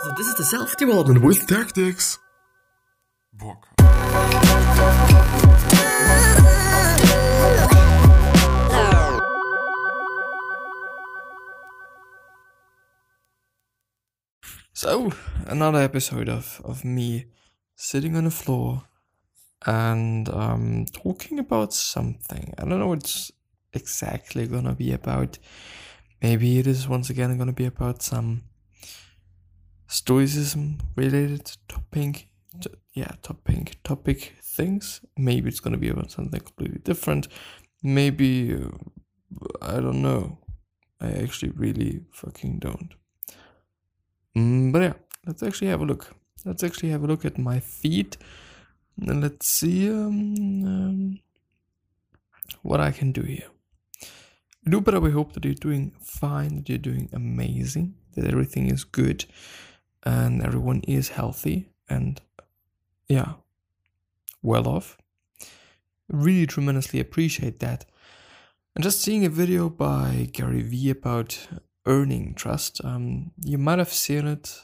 So this is the self-development with tactics. Bock. So, another episode of, of me sitting on the floor and um, talking about something. I don't know what's exactly gonna be about. Maybe it is once again gonna be about some stoicism related topic. T- yeah, topic topic things. Maybe it's gonna be about something completely different. Maybe uh, I don't know. I actually really fucking don't. Mm, but yeah, let's actually have a look. Let's actually have a look at my feet. And let's see um, um, what I can do here. I do, but we hope that you're doing fine, that you're doing amazing, that everything is good, and everyone is healthy and, yeah, well off. Really tremendously appreciate that. And just seeing a video by Gary Vee about earning trust. Um, you might have seen it,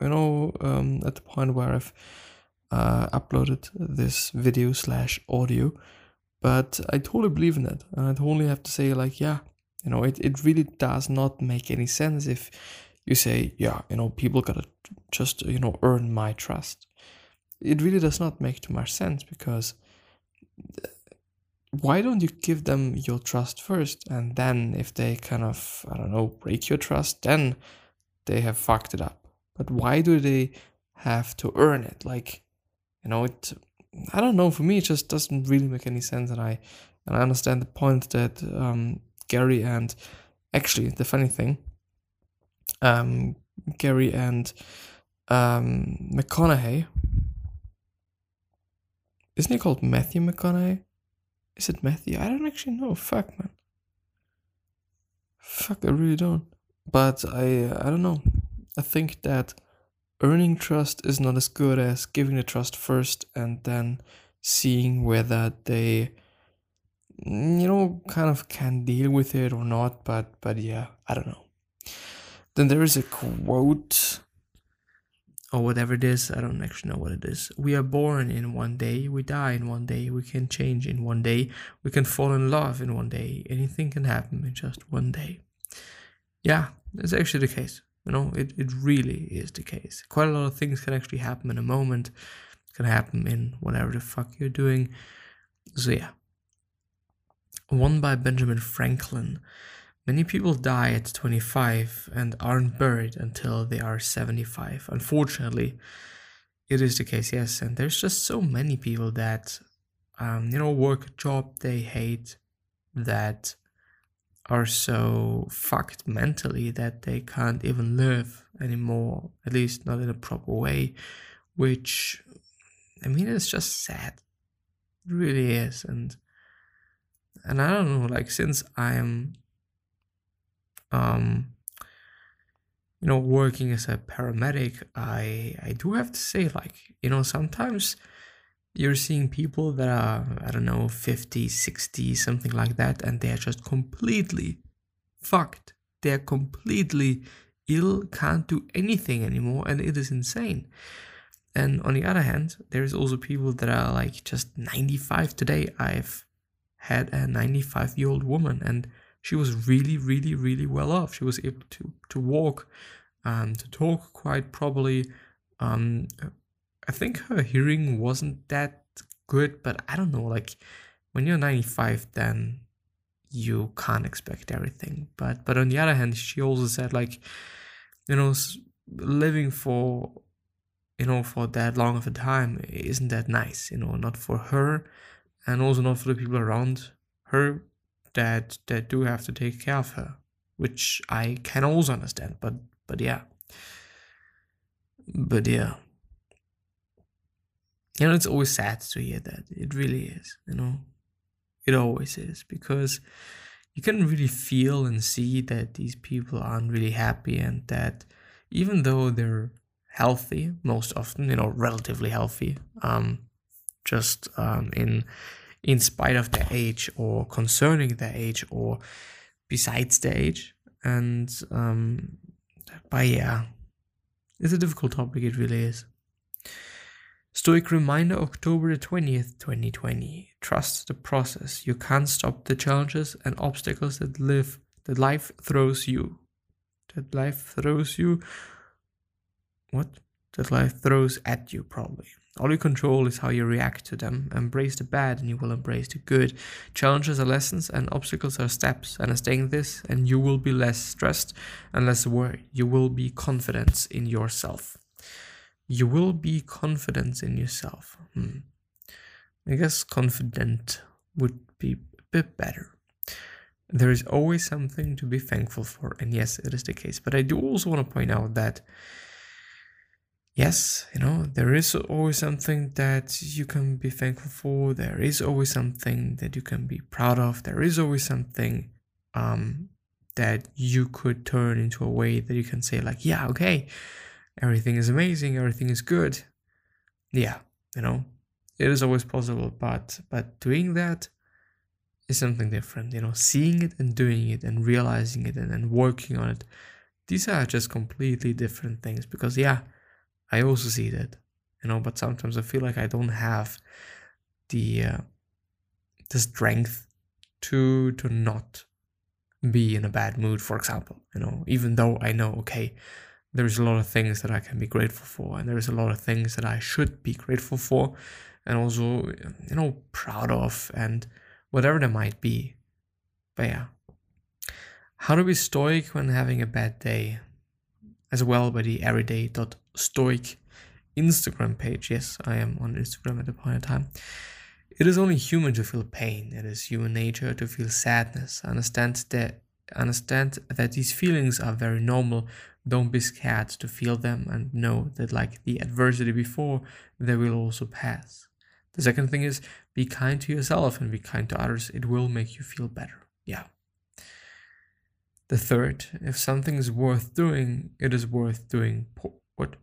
you know, um, at the point where I've uh, uploaded this video slash audio, but I totally believe in it, and I totally have to say, like, yeah, you know, it, it really does not make any sense if you say, yeah, you know, people gotta just, you know, earn my trust. It really does not make too much sense because why don't you give them your trust first and then if they kind of i don't know break your trust then they have fucked it up but why do they have to earn it like you know it i don't know for me it just doesn't really make any sense and i and i understand the point that um, gary and actually the funny thing um, gary and um, mcconaughey isn't he called matthew mcconaughey is it Matthew? I don't actually know. Fuck, man. Fuck, I really don't. But I, I don't know. I think that earning trust is not as good as giving the trust first and then seeing whether they, you know, kind of can deal with it or not. But, but yeah, I don't know. Then there is a quote or whatever it is. I don't actually know what it is. We are born in one day, we die in one day, we can change in one day, we can fall in love in one day. Anything can happen in just one day. Yeah, it's actually the case. You know, it, it really is the case. Quite a lot of things can actually happen in a moment, can happen in whatever the fuck you're doing. So, yeah. One by Benjamin Franklin. Many people die at 25 and aren't buried until they are 75. Unfortunately, it is the case, yes. And there's just so many people that, um, you know, work a job they hate, that are so fucked mentally that they can't even live anymore, at least not in a proper way, which, I mean, it's just sad. It really is. And, and I don't know, like, since I'm um, you know, working as a paramedic, I I do have to say, like, you know, sometimes you're seeing people that are, I don't know, 50, 60, something like that, and they're just completely fucked. They're completely ill, can't do anything anymore, and it is insane. And on the other hand, there's also people that are like just 95 today. I've had a 95 year old woman, and she was really, really, really well off. She was able to to walk, and to talk quite properly. Um, I think her hearing wasn't that good, but I don't know. Like when you're 95, then you can't expect everything. But but on the other hand, she also said like, you know, living for you know for that long of a time isn't that nice. You know, not for her, and also not for the people around her that that do have to take care of her, which I can also understand. But but yeah, but yeah, you know, it's always sad to hear that. It really is. You know, it always is because you can really feel and see that these people aren't really happy and that even though they're healthy most often you know relatively healthy um just um in in spite of their age or concerning their age or besides their age. And um, but yeah, It's a difficult topic, it really is. Stoic reminder October the 20th, 2020. Trust the process. You can't stop the challenges and obstacles that live that life throws you. That life throws you what? That life throws at you probably. All you control is how you react to them. Embrace the bad and you will embrace the good. Challenges are lessons and obstacles are steps. Understanding this and you will be less stressed and less worried. You will be confident in yourself. You will be confident in yourself. Hmm. I guess confident would be a bit better. There is always something to be thankful for, and yes, it is the case. But I do also want to point out that yes, you know, there is always something that you can be thankful for. There is always something that you can be proud of. There is always something um, that you could turn into a way that you can say, like, yeah, okay, everything is amazing, everything is good. Yeah, you know, it is always possible, but but doing that is something different. You know, seeing it and doing it and realizing it and, and working on it. These are just completely different things because yeah I also see that, you know, but sometimes I feel like I don't have the uh, the strength to to not be in a bad mood, for example, you know, even though I know, okay, there's a lot of things that I can be grateful for, and there's a lot of things that I should be grateful for, and also, you know, proud of, and whatever they might be. But yeah, how to be stoic when having a bad day? As well by the everyday.stoic Instagram page. Yes, I am on Instagram at the point in time. It is only human to feel pain. It is human nature to feel sadness. Understand that understand that these feelings are very normal. Don't be scared to feel them and know that like the adversity before, they will also pass. The second thing is be kind to yourself and be kind to others. It will make you feel better. Yeah. The third, if something is worth doing, it is worth doing po- what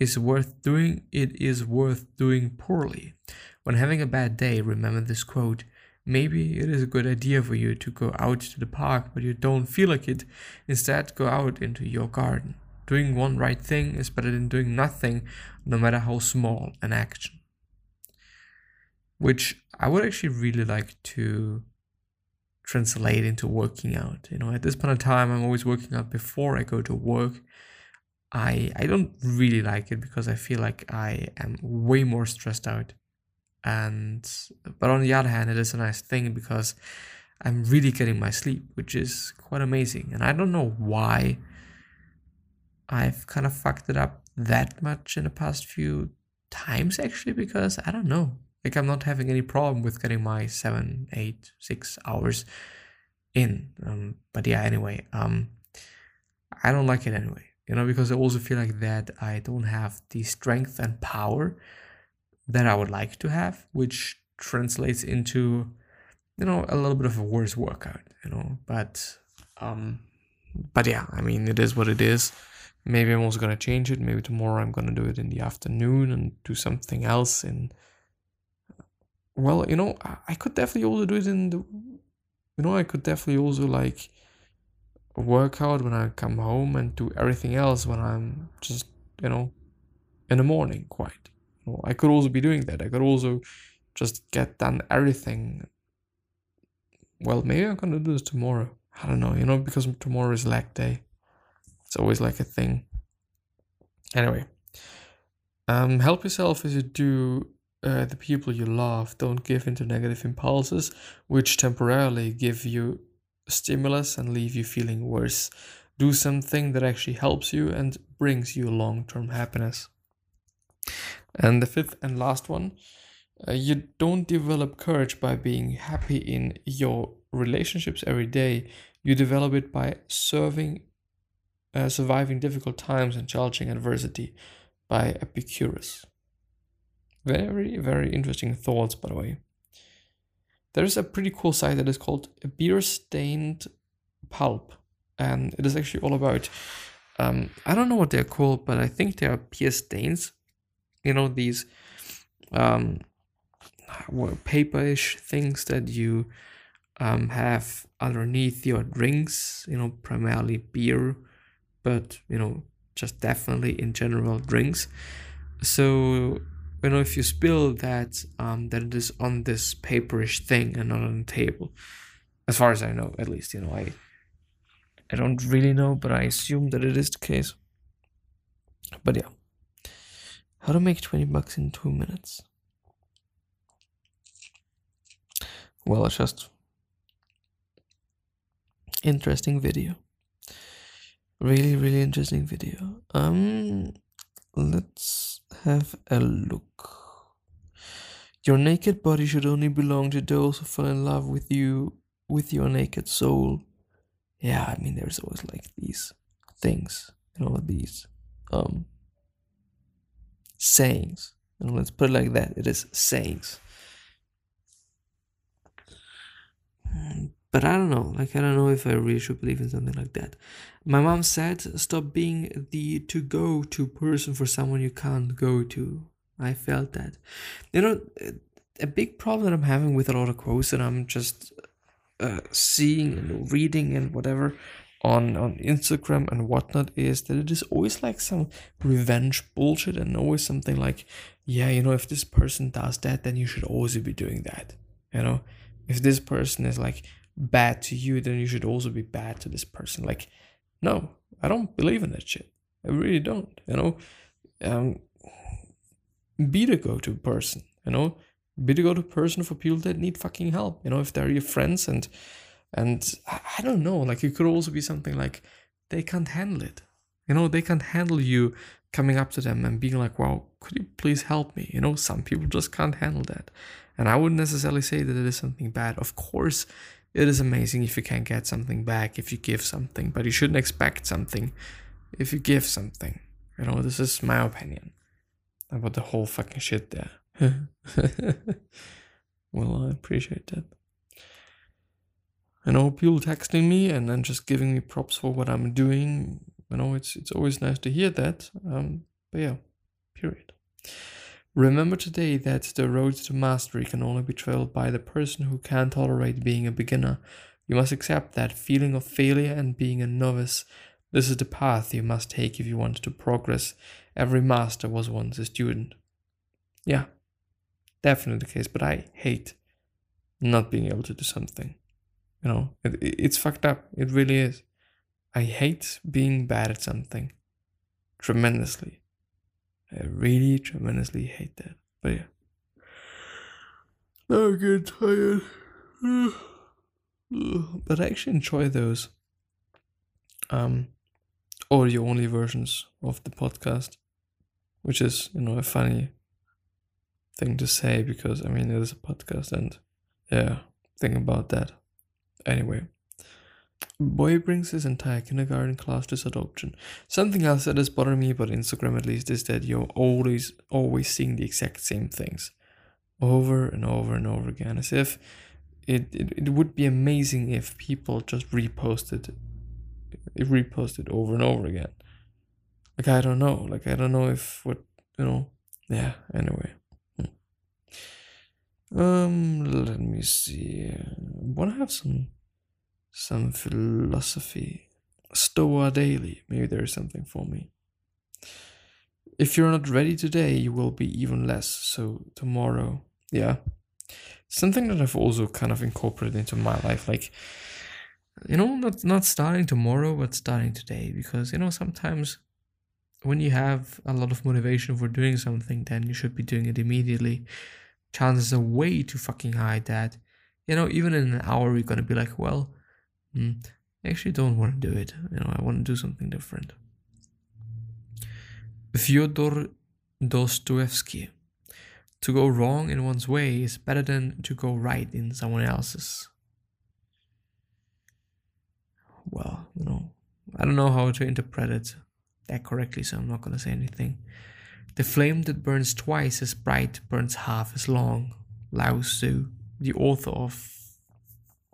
is worth doing, it is worth doing poorly. When having a bad day, remember this quote. Maybe it is a good idea for you to go out to the park, but you don't feel like it. Instead, go out into your garden. Doing one right thing is better than doing nothing, no matter how small an action. Which I would actually really like to translate into working out. You know, at this point in time, I'm always working out before I go to work. I I don't really like it because I feel like I am way more stressed out. And but on the other hand, it is a nice thing because I'm really getting my sleep, which is quite amazing. And I don't know why I've kind of fucked it up that much in the past few times actually because I don't know. Like I'm not having any problem with getting my seven, eight, six hours in. Um, but yeah, anyway, um, I don't like it anyway. You know, because I also feel like that I don't have the strength and power that I would like to have, which translates into, you know, a little bit of a worse workout. You know, but um, but yeah, I mean, it is what it is. Maybe I'm also gonna change it. Maybe tomorrow I'm gonna do it in the afternoon and do something else in well, you know, I could definitely also do it in the, you know, I could definitely also like work out when I come home and do everything else when I'm just, you know, in the morning, quite. Know, I could also be doing that. I could also just get done everything. Well, maybe I'm gonna do this tomorrow. I don't know, you know, because tomorrow is leg day. It's always like a thing. Anyway, um, help yourself as you do uh, the people you love don't give into negative impulses, which temporarily give you stimulus and leave you feeling worse. Do something that actually helps you and brings you long term happiness. And the fifth and last one uh, you don't develop courage by being happy in your relationships every day. You develop it by serving, uh, surviving difficult times and challenging adversity by Epicurus. Very, very interesting thoughts, by the way. There's a pretty cool site that is called Beer Stained Pulp, and it is actually all about. Um, I don't know what they're called, but I think they are beer stains. You know these um, paperish things that you um, have underneath your drinks. You know, primarily beer, but you know just definitely in general drinks. So you know if you spill that, um, it is on this paperish thing and not on the table. As far as I know, at least you know I. I don't really know, but I assume that it is the case. But yeah. How to make 20 bucks in two minutes. Well, it's just interesting video. Really, really interesting video. Um, let's have a look. Your naked body should only belong to those who fall in love with you, with your naked soul. Yeah, I mean, there's always like these things, you know, these um sayings. And let's put it like that. It is sayings. But I don't know. Like I don't know if I really should believe in something like that. My mom said, "Stop being the to go to person for someone you can't go to." I felt that. You know, a big problem that I'm having with a lot of quotes that I'm just uh, seeing and reading and whatever on on Instagram and whatnot is that it is always like some revenge bullshit and always something like, yeah, you know, if this person does that, then you should also be doing that. You know, if this person is like bad to you, then you should also be bad to this person. Like, no, I don't believe in that shit. I really don't. You know, um, be the go-to person. You know, be the go-to person for people that need fucking help. You know, if they're your friends and and I don't know, like it could also be something like they can't handle it. You know, they can't handle you coming up to them and being like, wow, could you please help me? You know, some people just can't handle that. And I wouldn't necessarily say that it is something bad. Of course, it is amazing if you can get something back, if you give something, but you shouldn't expect something if you give something. You know, this is my opinion about the whole fucking shit there. well, I appreciate that. You know, people texting me and then just giving me props for what I'm doing. You know, it's it's always nice to hear that. Um, but yeah, period. Remember today that the road to mastery can only be traveled by the person who can't tolerate being a beginner. You must accept that feeling of failure and being a novice. This is the path you must take if you want to progress. Every master was once a student. Yeah, definitely the case, but I hate not being able to do something. You know, it, it's fucked up. It really is. I hate being bad at something tremendously. I really tremendously hate that. But yeah. Now I get tired. but I actually enjoy those um audio only versions of the podcast. Which is, you know, a funny thing to say because I mean it is a podcast and yeah, think about that. Anyway. Boy brings his entire kindergarten class to adoption. Something else that has bothered me about Instagram at least is that you're always always seeing the exact same things over and over and over again. As if it, it, it would be amazing if people just reposted it reposted over and over again. Like I don't know. Like I don't know if what you know yeah, anyway. Hmm. Um let me see. I wanna have some some philosophy. Stoa daily. Maybe there is something for me. If you're not ready today, you will be even less so tomorrow. Yeah. Something that I've also kind of incorporated into my life, like you know, not not starting tomorrow, but starting today. Because, you know, sometimes when you have a lot of motivation for doing something, then you should be doing it immediately. Chances are way too fucking high that, you know, even in an hour you're gonna be like, well, Mm, I actually don't want to do it. You know, I want to do something different. Fyodor Dostoevsky. To go wrong in one's way is better than to go right in someone else's. Well, you know, I don't know how to interpret it that correctly, so I'm not going to say anything. The flame that burns twice as bright burns half as long. Lao Tzu, the author of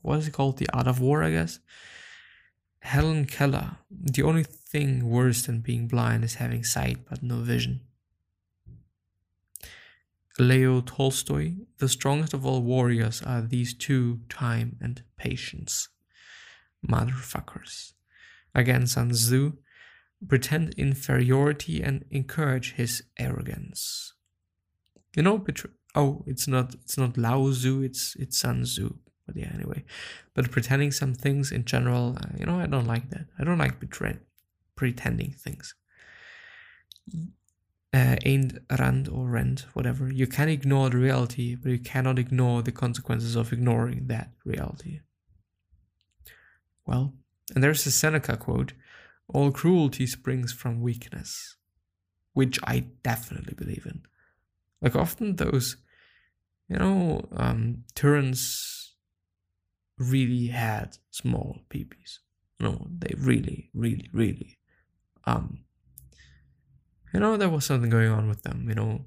what is it called? The Art of War, I guess. Helen Keller. The only thing worse than being blind is having sight but no vision. Leo Tolstoy. The strongest of all warriors are these two time and patience. Motherfuckers. Again, Sun Tzu. pretend inferiority and encourage his arrogance. You know, betray. Oh, it's not it's not Lao Tzu, it's it's Sun Tzu. But yeah, anyway. But pretending some things in general, uh, you know, I don't like that. I don't like betray- pretending things. Uh, Ayn Rand or Rand, whatever. You can ignore the reality, but you cannot ignore the consequences of ignoring that reality. Well, and there's a Seneca quote all cruelty springs from weakness, which I definitely believe in. Like, often those, you know, um, tyrants really had small peepees. No, they really, really, really, um, you know, there was something going on with them, you know.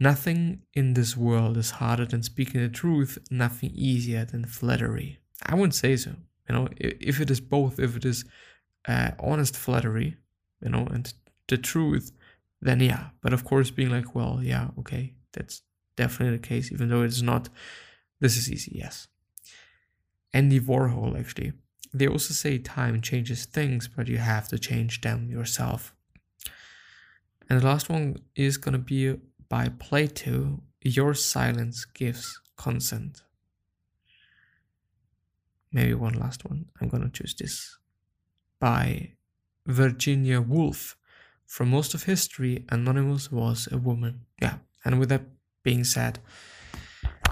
Nothing in this world is harder than speaking the truth, nothing easier than flattery. I wouldn't say so. You know, if it is both, if it is uh, honest flattery, you know, and the truth, then yeah. But of course, being like, well, yeah, okay, that's definitely the case, even though it's not. This is easy, yes. Andy Warhol, actually, they also say time changes things, but you have to change them yourself. And the last one is gonna be by Plato. Your silence gives consent maybe one last one. I'm gonna choose this by Virginia Woolf. For most of history, Anonymous was a woman. Yeah, and with that being said,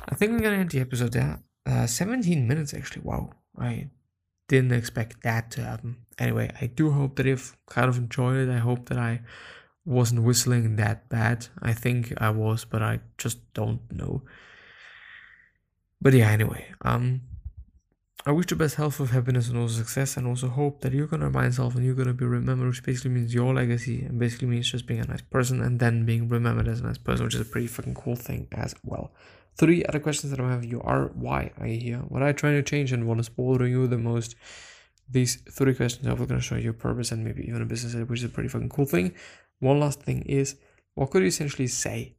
I think I'm gonna end the episode there. Uh, 17 minutes actually. Wow, I didn't expect that to happen. Anyway, I do hope that you've kind of enjoyed it. I hope that I wasn't whistling that bad. I think I was, but I just don't know. But yeah, anyway, um, I wish the best health of happiness and also success, and also hope that you're gonna remind yourself and you're gonna be remembered, which basically means your legacy, and basically means just being a nice person and then being remembered as a nice person, which is a pretty fucking cool thing as well. Three other questions that I have you are why are you here? What are you trying to change and what is bothering you the most? These three questions are gonna show you purpose and maybe even a business, which is a pretty fucking cool thing. One last thing is what could you essentially say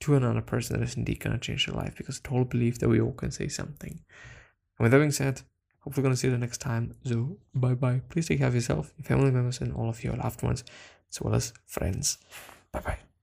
to another person that is indeed gonna change their life? Because I totally believe that we all can say something. And with that being said, hopefully gonna see you the next time. So bye bye. Please take care of yourself, your family members, and all of your loved ones, as well as friends. Bye bye.